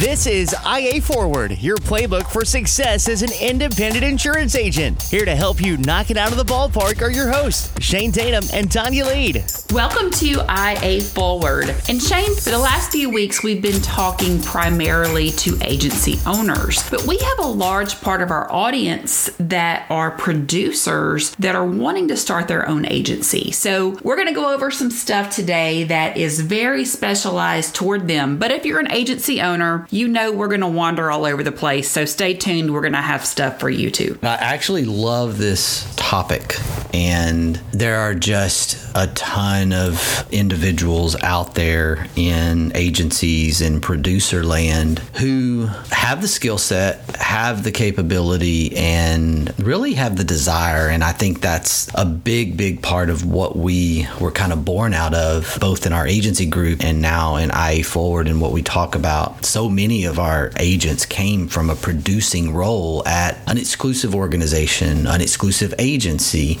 This is IA Forward, your playbook for success as an independent insurance agent. Here to help you knock it out of the ballpark are your hosts, Shane Tatum and Tonya Lead. Welcome to IA Forward. And Shane, for the last few weeks, we've been talking primarily to agency owners, but we have a large part of our audience that are producers that are wanting to start their own agency. So we're going to go over some stuff today that is very specialized toward them. But if you're an agency owner, you know we're going to wander all over the place. So stay tuned. We're going to have stuff for you too. I actually love this topic, and there are just a ton of individuals out there in agencies and producer land who have the skill set, have the capability, and really have the desire. And I think that's a big, big part of what we were kind of born out of, both in our agency group and now in IA Forward, and what we talk about. So many of our agents came from a producing role at an exclusive organization, an exclusive agency.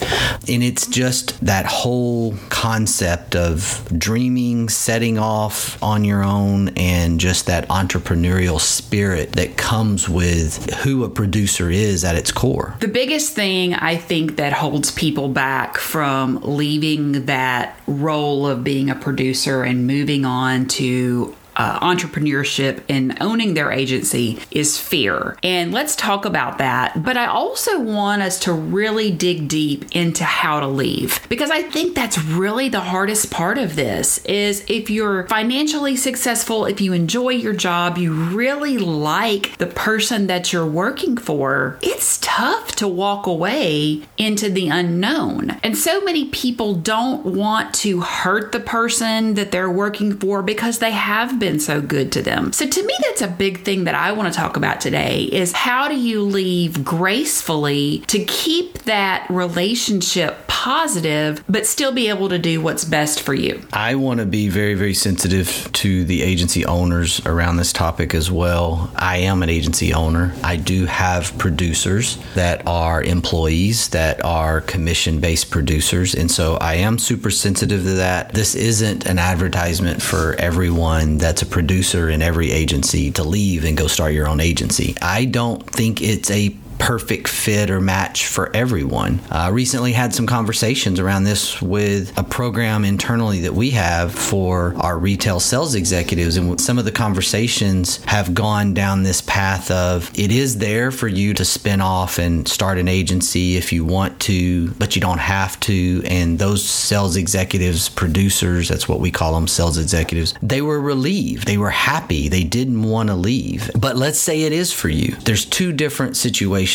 And it's just that whole concept of dreaming, setting off on your own, and just that entrepreneurial spirit that comes with who a producer is at its core. The biggest thing I think that holds people back from leaving that role of being a producer and moving on to uh, entrepreneurship and owning their agency is fear. And let's talk about that. But I also want us to really dig deep into how to leave because I think that's really the hardest part of this is if you're financially successful, if you enjoy your job, you really like the person that you're working for, it's tough to walk away into the unknown. And so many people don't want to hurt the person that they're working for because they have been so good to them. So to me that's a big thing that I want to talk about today is how do you leave gracefully to keep that relationship positive but still be able to do what's best for you. I want to be very, very sensitive to the agency owners around this topic as well. I am an agency owner. I do have producers that are employees that are commission based producers. And so I am super sensitive to that. This isn't an advertisement for everyone that's a producer in every agency to leave and go start your own agency. I don't think it's a perfect fit or match for everyone. Uh, recently had some conversations around this with a program internally that we have for our retail sales executives, and some of the conversations have gone down this path of it is there for you to spin off and start an agency if you want to, but you don't have to. And those sales executives, producers, that's what we call them, sales executives, they were relieved. They were happy. They didn't want to leave. But let's say it is for you. There's two different situations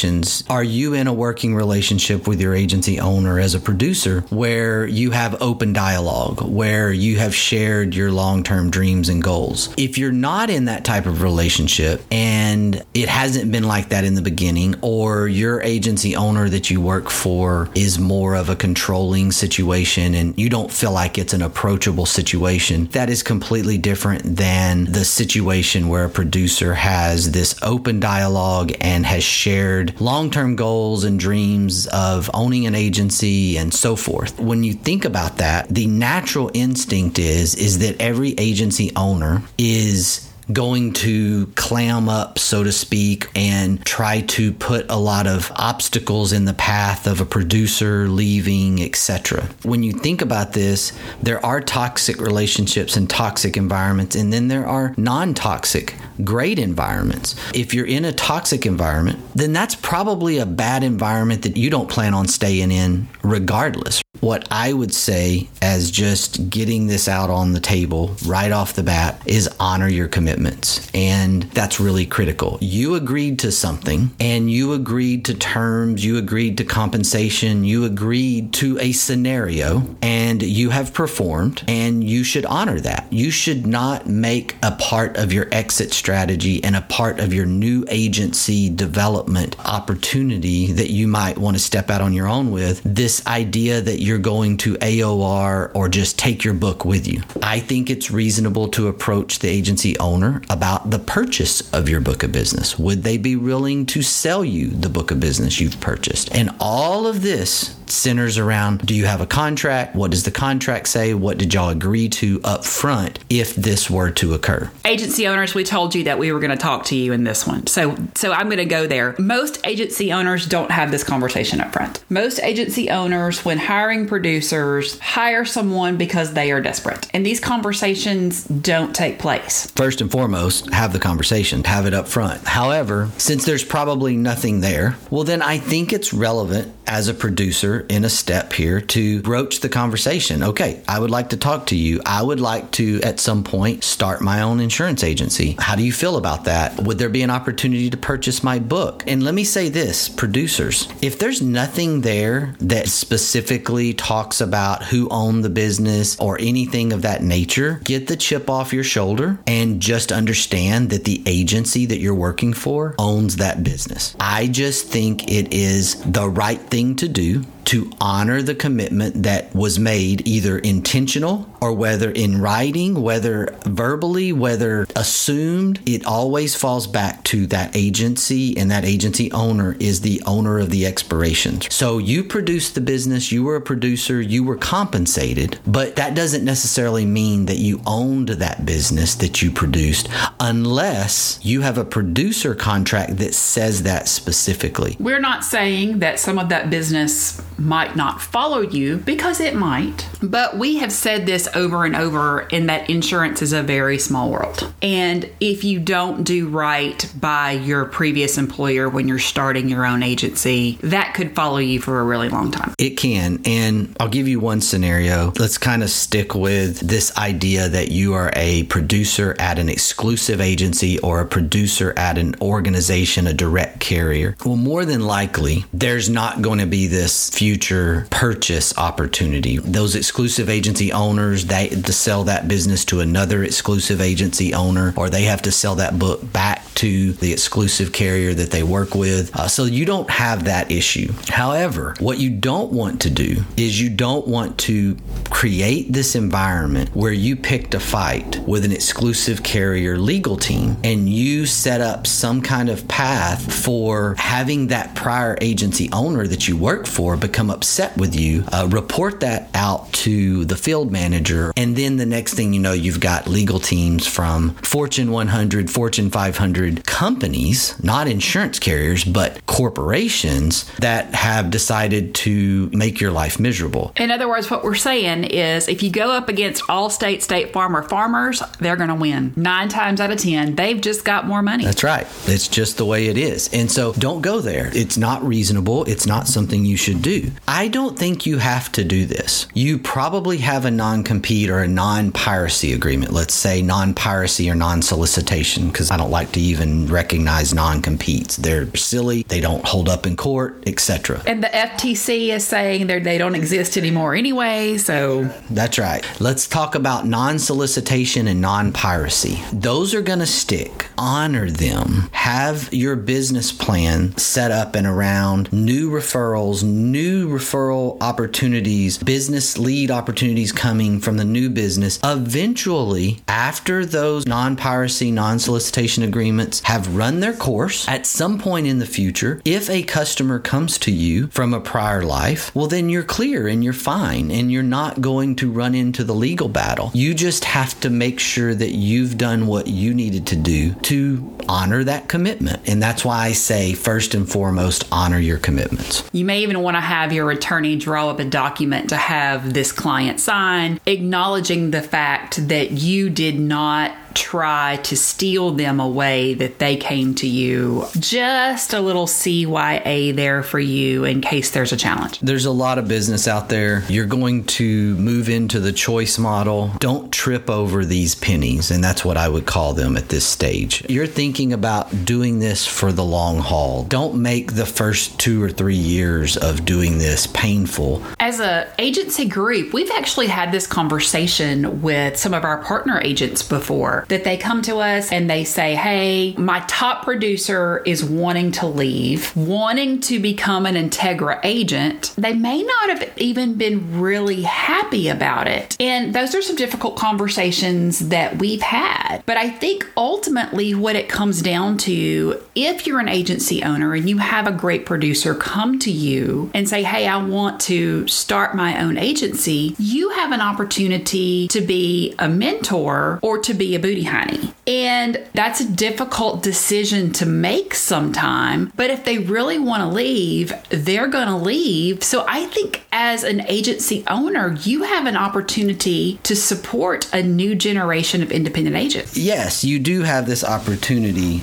are you in a working relationship with your agency owner as a producer where you have open dialogue, where you have shared your long term dreams and goals? If you're not in that type of relationship and it hasn't been like that in the beginning, or your agency owner that you work for is more of a controlling situation and you don't feel like it's an approachable situation, that is completely different than the situation where a producer has this open dialogue and has shared long term goals and dreams of owning an agency and so forth. When you think about that, the natural instinct is is that every agency owner is going to clam up, so to speak, and try to put a lot of obstacles in the path of a producer leaving, etc. When you think about this, there are toxic relationships and toxic environments, and then there are non toxic, great environments. If you're in a toxic environment, then that's probably a bad environment that you don't plan on staying in regardless. What I would say, as just getting this out on the table right off the bat, is honor your commitments. And that's really critical. You agreed to something and you agreed to terms, you agreed to compensation, you agreed to a scenario, and you have performed, and you should honor that. You should not make a part of your exit strategy and a part of your new agency development opportunity that you might want to step out on your own with this idea that you're going to AOR or just take your book with you. I think it's reasonable to approach the agency owner about the purchase of your book of business. Would they be willing to sell you the book of business you've purchased? And all of this centers around do you have a contract? What does the contract say? What did y'all agree to up front if this were to occur? Agency owners, we told you that we were going to talk to you in this one. So so I'm going to go there. Most agency owners don't have this conversation up front. Most agency owners when hiring producers hire someone because they are desperate. And these conversations don't take place. First and foremost, have the conversation, have it up front. However, since there's probably nothing there, well then I think it's relevant as a producer in a step here to broach the conversation. Okay, I would like to talk to you. I would like to, at some point, start my own insurance agency. How do you feel about that? Would there be an opportunity to purchase my book? And let me say this producers, if there's nothing there that specifically talks about who owned the business or anything of that nature, get the chip off your shoulder and just understand that the agency that you're working for owns that business. I just think it is the right thing to do to honor the commitment that was made, either intentional or whether in writing, whether verbally, whether assumed, it always falls back to that agency, and that agency owner is the owner of the expiration. So you produced the business, you were a producer, you were compensated, but that doesn't necessarily mean that you owned that business that you produced unless you have a producer contract that says that specifically. We're not saying that some of that business might not follow you because it might. But we have said this over and over in that insurance is a very small world. And if you don't do right by your previous employer when you're starting your own agency, that could follow you for a really long time. It can. And I'll give you one scenario. Let's kind of stick with this idea that you are a producer at an exclusive agency or a producer at an organization, a direct carrier. Well, more than likely, there's not going to be this future purchase opportunity. Those exclusive agency owners, they to sell that business to another exclusive agency owner, or they have to sell that book back to the exclusive carrier that they work with. Uh, so you don't have that issue. However, what you don't want to do is you don't want to create this environment where you picked a fight with an exclusive carrier legal team and you set up some kind of path for having that prior agency owner that you work for become upset with you, uh, report that out to the field manager, and then the next thing you know, you've got legal teams from Fortune 100, Fortune 500 companies, not insurance carriers, but corporations that have decided to make your life miserable. In other words, what we're saying is if you go up against Allstate, State Farm, or Farmers, they're going to win. Nine times out of 10, they've just got more money. That's right. It's just the way it is. And so don't go there. It's not reasonable. It's not something you should do. I don't think you have to do this. You probably have a non compete or a non piracy agreement. Let's say non piracy or non solicitation, because I don't like to even recognize non competes. They're silly, they don't hold up in court, etc. And the FTC is saying they don't exist anymore anyway, so. That's right. Let's talk about non solicitation and non piracy. Those are going to stick. Honor them. Have your business plan set up and around new referrals, new referral opportunities, business lead opportunities coming from the new business, eventually, after those non piracy, non solicitation agreements have run their course, at some point in the future, if a customer comes to you from a prior life, well, then you're clear and you're fine and you're not going to run into the legal battle. You just have to make sure that you've done what you needed to do to honor that commitment. And that's why I say, first and foremost, honor your commitments. You may even want to have your attorney draw up a document to have this client sign, acknowledging the fact that you did not try to steal them away that they came to you. Just a little CYA there for you in case there's a challenge. There's a lot of business out there. You're going to move into the choice model. Don't trip over these pennies, and that's what I would call them at this stage. You're thinking about doing this for the long haul. Don't make the first two or three years of doing this painful. As a agency group, we've actually had this conversation with some of our partner agents before that they come to us and they say, Hey, my top producer is wanting to leave, wanting to become an Integra agent. They may not have even been really happy about it. And those are some difficult conversations that we've had. But I think ultimately what it comes down to, if you're an agency owner and you have a great producer come to you and say, Hey, I want to start my own agency, you have an opportunity to be a mentor or to be a booty honey. And that's a difficult decision to make sometime. But if they really want to leave, they're going to leave. So I think as an agency owner, you have an opportunity to support a new generation of independent agents. Yes, you do have this opportunity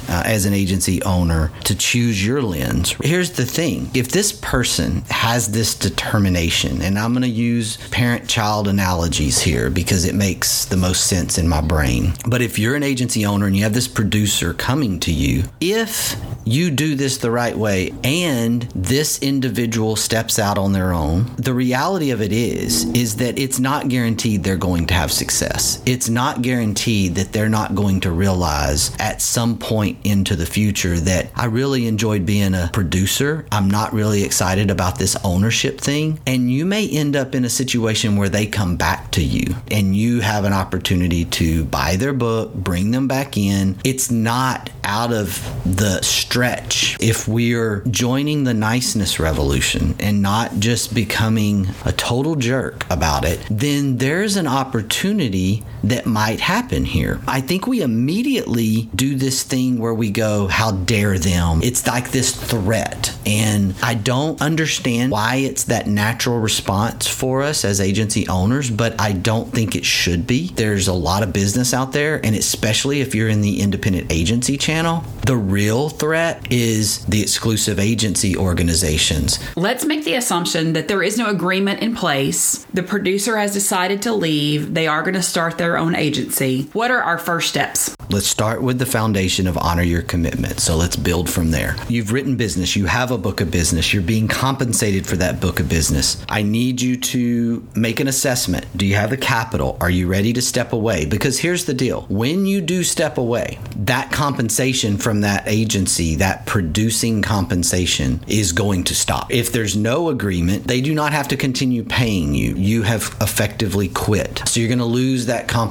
uh, as an agency owner to choose your lens. Here's the thing if this person has this determination, and I'm going to use parent child analogies here because it makes the most sense in my brain. But if you're an agency owner and you have this producer coming to you, if you do this the right way and this individual steps out on their own, the reality of it is is that it's not guaranteed they're going to have success. It's not guaranteed that they're not going to realize at some point into the future that I really enjoyed being a producer. I'm not really excited about this ownership thing. And you may end up in a situation where they come back to you and you have an opportunity to buy their book, bring them back in. It's not out of the stretch. If we're joining the niceness revolution and not just becoming a total jerk about it, then there's an opportunity that might happen here. I think we immediately do this thing where we go, How dare them? It's like this threat. And I don't understand why it's that natural response for us as agency owners, but I don't think it should be. There's a lot of business out there, and especially if you're in the independent agency channel, the real threat is the exclusive agency organizations. Let's make the assumption that there is no agreement in place. The producer has decided to leave. They are going to start their own agency. What are our first steps? Let's start with the foundation of honor your commitment. So let's build from there. You've written business, you have a book of business, you're being compensated for that book of business. I need you to make an assessment. Do you have the capital? Are you ready to step away? Because here's the deal when you do step away, that compensation from that agency, that producing compensation, is going to stop. If there's no agreement, they do not have to continue paying you. You have effectively quit. So you're going to lose that compensation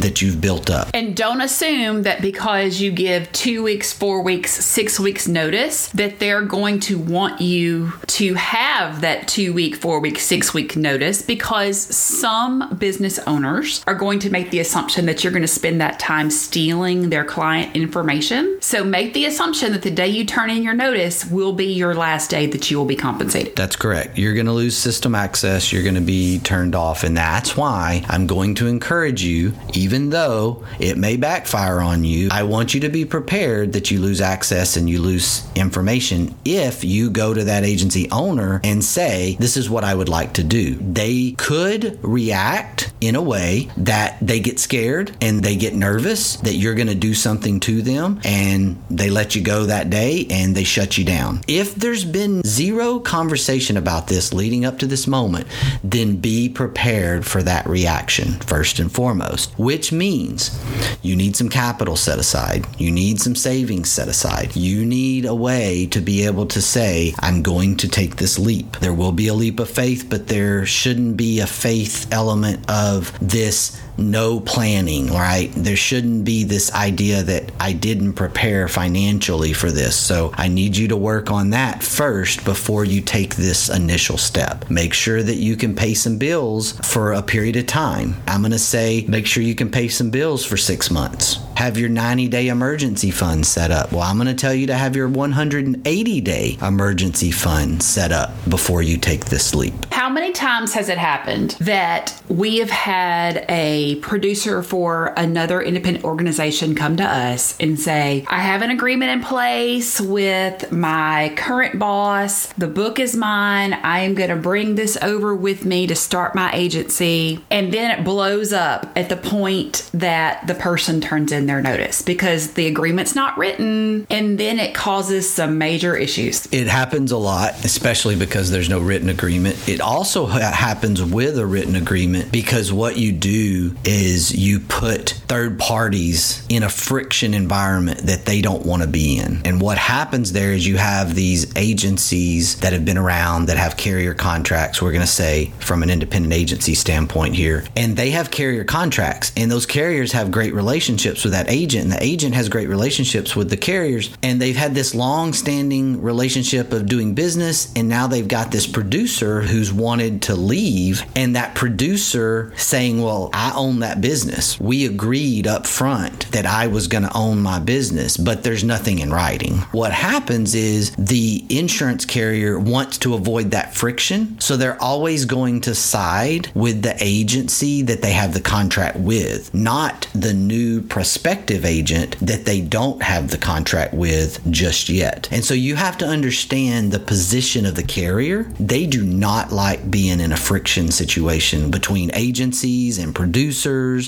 that you've built up. And don't assume that because you give two weeks, four weeks, six weeks notice, that they're going to want you to have that two week, four week, six week notice because some business owners are going to make the assumption that you're going to spend that time stealing their client information. So make the assumption that the day you turn in your notice will be your last day that you will be compensated. That's correct. You're going to lose system access. You're going to be turned off. And that's why I'm going to encourage you, even though it may backfire on you, I want you to be prepared that you lose access and you lose information if you go to that agency owner and say, This is what I would like to do. They could react in a way that they get scared and they get nervous that you're going to do something to them and they let you go that day and they shut you down. If there's been zero conversation about this leading up to this moment, then be prepared for that reaction first and foremost, which means you need some capital set aside, you need some savings set aside, you need a way to be able to say, I'm going to take this leap. There will be a leap of faith, but there shouldn't be a faith element of this no planning, right? There shouldn't be this idea that I didn't prepare financially for this. So I need you to work on that first before you take this initial step. Make sure that you can pay some bills for a period of time. I'm going to say make sure you can pay some bills for six months. Have your 90 day emergency fund set up. Well, I'm going to tell you to have your 180 day emergency fund set up before you take this leap. How many times has it happened that we have had a producer for another independent organization come to us and say, I have an agreement in place with my current boss. The book is mine. I am going to bring this over with me to start my agency. And then it blows up at the point that the person turns in their notice because the agreement's not written. And then it causes some major issues. It happens a lot, especially because there's no written agreement. It also ha- happens with a written agreement because what you do is you put third parties in a friction environment that they don't want to be in. And what happens there is you have these agencies that have been around that have carrier contracts, we're going to say from an independent agency standpoint here, and they have carrier contracts. And those carriers have great relationships with that agent, and the agent has great relationships with the carriers. And they've had this long standing relationship of doing business, and now they've got this producer who's wanted to leave, and that producer saying, Well, I own that business. We agreed up front that I was going to own my business, but there's nothing in writing. What happens is the insurance carrier wants to avoid that friction. So they're always going to side with the agency that they have the contract with, not the new prospective agent that they don't have the contract with just yet. And so you have to understand the position of the carrier. They do not like being in a friction situation between agencies and producers.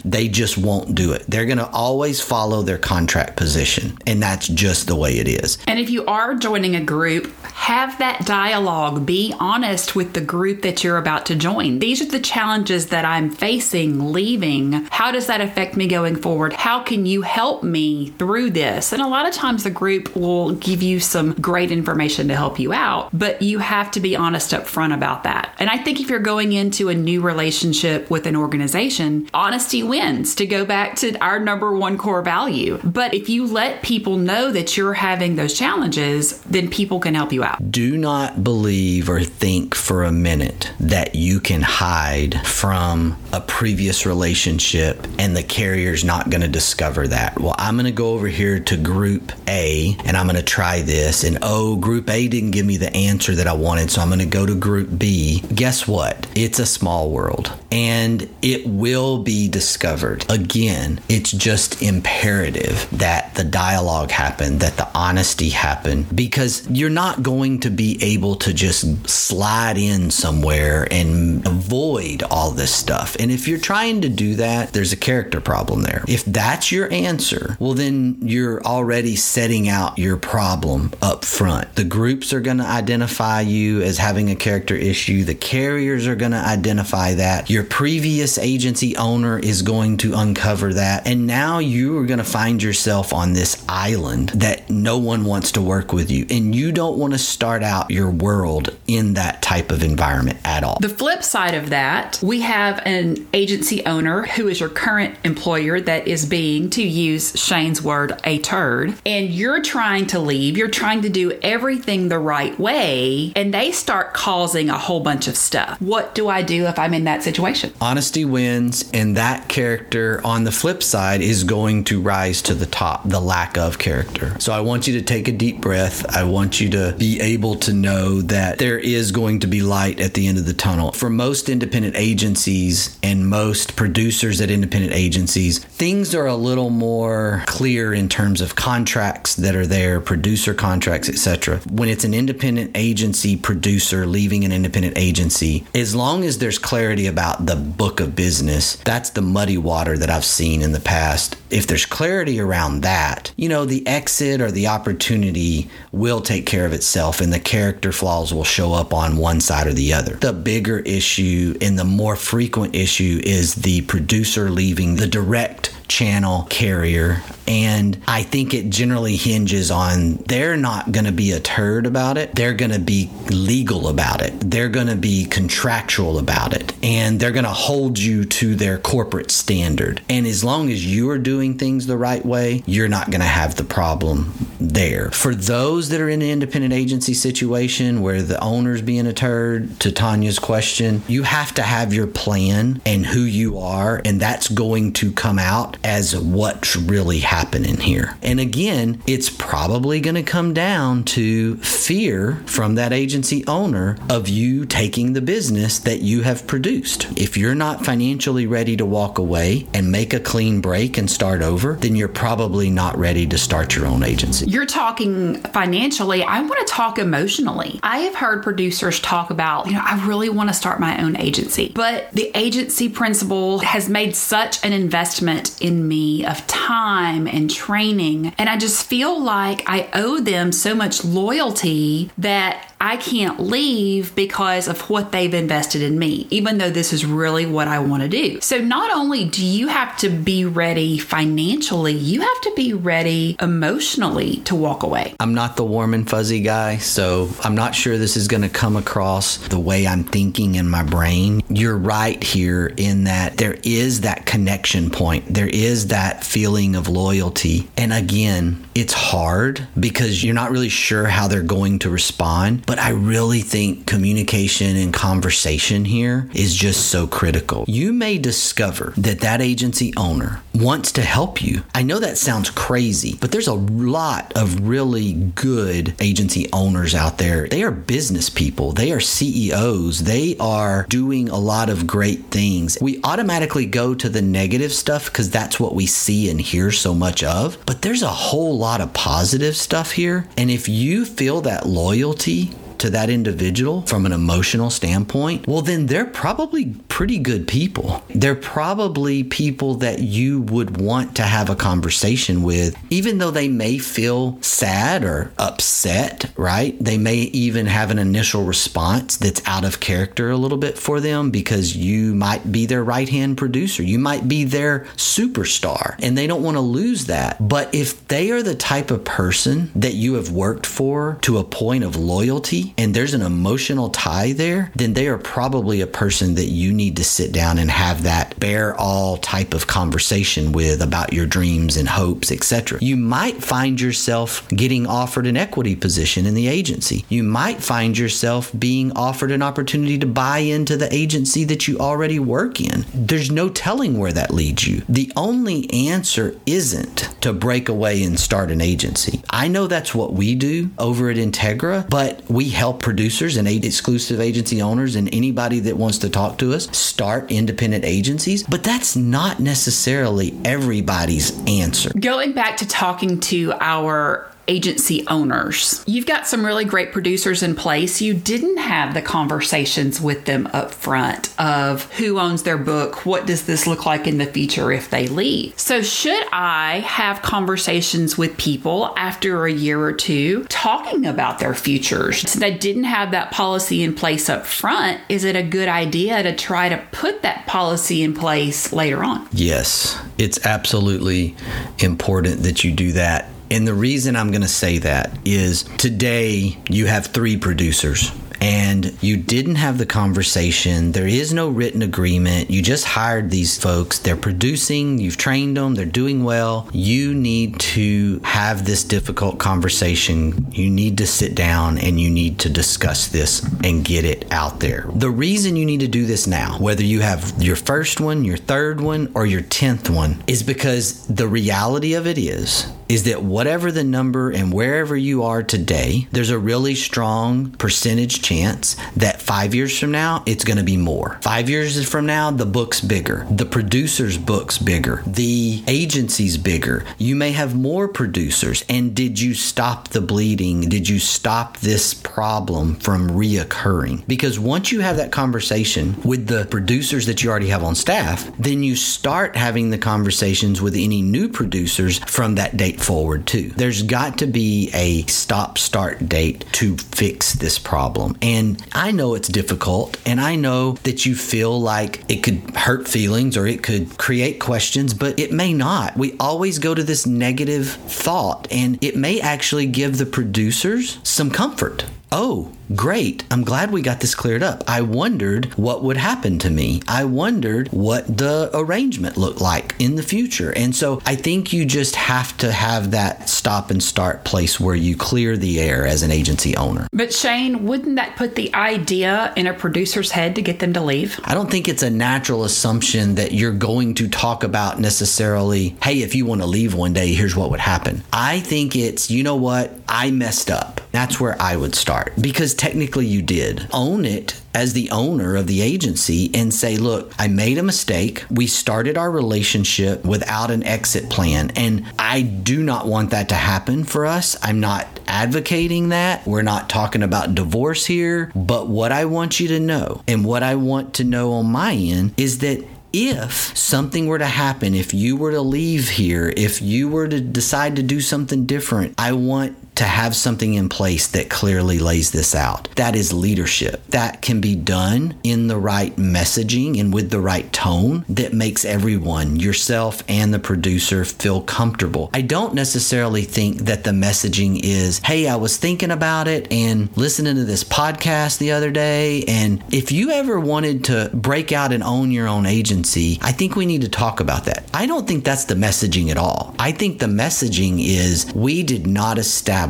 They just won't do it. They're going to always follow their contract position. And that's just the way it is. And if you are joining a group, have that dialogue. Be honest with the group that you're about to join. These are the challenges that I'm facing leaving. How does that affect me going forward? How can you help me through this? And a lot of times the group will give you some great information to help you out, but you have to be honest up front about that. And I think if you're going into a new relationship with an organization, honesty wins to go back to our number one core value. But if you let people know that you're having those challenges, then people can help you out. Do not believe or think for a minute that you can hide from a previous relationship and the carrier's not going to discover that. Well, I'm going to go over here to group A and I'm going to try this. And oh, group A didn't give me the answer that I wanted, so I'm going to go to group B. Guess what? It's a small world and it will be discovered. Again, it's just imperative that the dialogue happen, that the honesty happen, because you're not going to be able to just slide in somewhere and avoid all this stuff. And if you're trying to do that, there's a character problem there. If that's your answer, well, then you're already setting out your problem up front. The groups are going to identify you as having a character issue, the carriers are going to identify that. Your previous agency owner is going to uncover that. And now you are going to find yourself on this island that no one wants to work with you. And you don't want to start out your world in that type of environment at all. The flip side of that, we have an agency owner who is your current employer that is being, to use Shane's word, a turd. And you're trying to leave, you're trying to do everything the right way, and they start causing a whole bunch of stuff. What do I do if I'm in that situation? Honesty wins, and that character on the flip side is going to rise to the top, the lack of character. So I want you to take a deep breath. I want you to be able to know that there is going to be light at the end of the tunnel. For most independent agencies and most producers at independent agencies, things are a little more clear in terms of contracts that are there, producer contracts, etc. When it's an independent agency producer leaving an independent agency, as long as there's clarity about the book of business, that's the muddy water that I've seen in the past. If there's clarity around that, you know, the exit or the opportunity will take care of itself and the character flaws will show up on one side or the other. The bigger issue and the more frequent issue is the producer leaving the direct channel carrier. And I think it generally hinges on they're not going to be a turd about it. They're going to be legal about it. They're going to be contractual about it. And they're going to hold you to their corporate standard. And as long as you're doing things the right way, you're not going to have the problem there. For those that are in an independent agency situation where the owner's being a turd, to Tonya's question, you have to have your plan and who you are. And that's going to come out as what's really happening here. And again, it's probably going to come down to fear from that agency owner of you taking the business that you have produced. If you're not financially ready to walk away and make a clean break and start over, then you're probably not ready to start your own agency. You're talking financially. I want to talk emotionally. I have heard producers talk about, you know, I really want to start my own agency, but the agency principal has made such an investment in me of time and training. And I just feel like I owe them so much loyalty that I can't leave because of what they've invested in me, even though this is really what I want to do. So, not only do you have to be ready financially, you have to be ready emotionally to walk away. I'm not the warm and fuzzy guy, so I'm not sure this is going to come across the way I'm thinking in my brain. You're right here in that there is that connection point, there is that feeling of loyalty. And again, it's hard because you're not really sure how they're going to respond. But I really think communication and conversation here is just so critical. You may discover that that agency owner wants to help you. I know that sounds crazy, but there's a lot of really good agency owners out there. They are business people, they are CEOs, they are doing a lot of great things. We automatically go to the negative stuff because that's what we see and hear so much of, but there's a whole lot of positive stuff here. And if you feel that loyalty to that individual from an emotional standpoint, well, then they're probably pretty good people. They're probably people that you would want to have a conversation with, even though they may feel sad or upset, right? They may even have an initial response that's out of character a little bit for them because you might be their right hand producer. You might be their superstar and they don't want to lose that. But if they are the type of person that you have worked for to a point of loyalty, and there's an emotional tie there, then they are probably a person that you need to sit down and have that bare all type of conversation with about your dreams and hopes, etc. You might find yourself getting offered an equity position in the agency. You might find yourself being offered an opportunity to buy into the agency that you already work in. There's no telling where that leads you. The only answer isn't to break away and start an agency. I know that's what we do over at Integra, but we help producers and exclusive agency owners and anybody that wants to talk to us start independent agencies, but that's not necessarily everybody's answer. Going back to talking to our agency owners. You've got some really great producers in place. You didn't have the conversations with them up front of who owns their book, what does this look like in the future if they leave. So, should I have conversations with people after a year or two talking about their futures? Since I didn't have that policy in place up front, is it a good idea to try to put that policy in place later on? Yes, it's absolutely important that you do that and the reason I'm going to say that is today you have three producers and you didn't have the conversation. There is no written agreement. You just hired these folks. They're producing, you've trained them, they're doing well. You need to have this difficult conversation. You need to sit down and you need to discuss this and get it out there. The reason you need to do this now, whether you have your first one, your third one, or your 10th one, is because the reality of it is is that whatever the number and wherever you are today, there's a really strong percentage chance that five years from now, it's going to be more. Five years from now, the book's bigger, the producer's book's bigger, the agency's bigger. You may have more producers. And did you stop the bleeding? Did you stop this problem from reoccurring? Because once you have that conversation with the producers that you already have on staff, then you start having the conversations with any new producers from that date forward too. There's got to be a stop start date to fix this problem. And I know it's difficult and I know that you feel like it could hurt feelings or it could create questions, but it may not. We always go to this negative thought and it may actually give the producers some comfort. Oh, great. I'm glad we got this cleared up. I wondered what would happen to me. I wondered what the arrangement looked like in the future. And so I think you just have to have that stop and start place where you clear the air as an agency owner. But Shane, wouldn't that put the idea in a producer's head to get them to leave? I don't think it's a natural assumption that you're going to talk about necessarily, hey, if you want to leave one day, here's what would happen. I think it's, you know what, I messed up. That's where I would start because technically you did. Own it as the owner of the agency and say, look, I made a mistake. We started our relationship without an exit plan. And I do not want that to happen for us. I'm not advocating that. We're not talking about divorce here. But what I want you to know and what I want to know on my end is that if something were to happen, if you were to leave here, if you were to decide to do something different, I want to have something in place that clearly lays this out. That is leadership. That can be done in the right messaging and with the right tone that makes everyone, yourself and the producer, feel comfortable. I don't necessarily think that the messaging is, hey, I was thinking about it and listening to this podcast the other day. And if you ever wanted to break out and own your own agency, I think we need to talk about that. I don't think that's the messaging at all. I think the messaging is we did not establish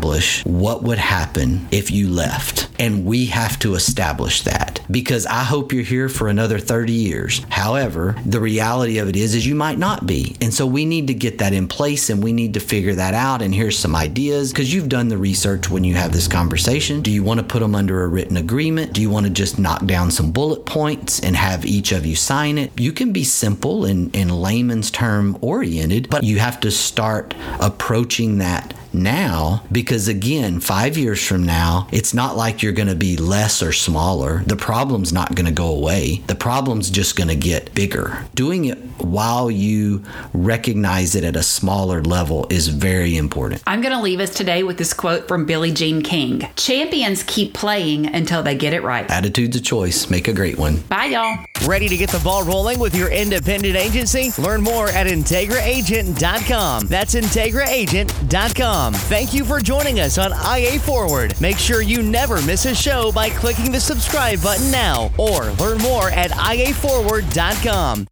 what would happen if you left. And we have to establish that because I hope you're here for another 30 years. However, the reality of it is is you might not be. And so we need to get that in place and we need to figure that out and here's some ideas because you've done the research when you have this conversation. Do you want to put them under a written agreement? Do you want to just knock down some bullet points and have each of you sign it? You can be simple and in layman's term oriented, but you have to start approaching that now because again 5 years from now it's not like you're going to be less or smaller. The problem's not going to go away. The problem's just going to get bigger. Doing it while you recognize it at a smaller level is very important. I'm going to leave us today with this quote from Billie Jean King. Champions keep playing until they get it right. Attitude's a choice. Make a great one. Bye y'all. Ready to get the ball rolling with your independent agency? Learn more at integraagent.com that's integraagent.com Thank you for joining us on IA Forward. Make sure you never miss a show by clicking the subscribe button now or learn more at iaforward.com.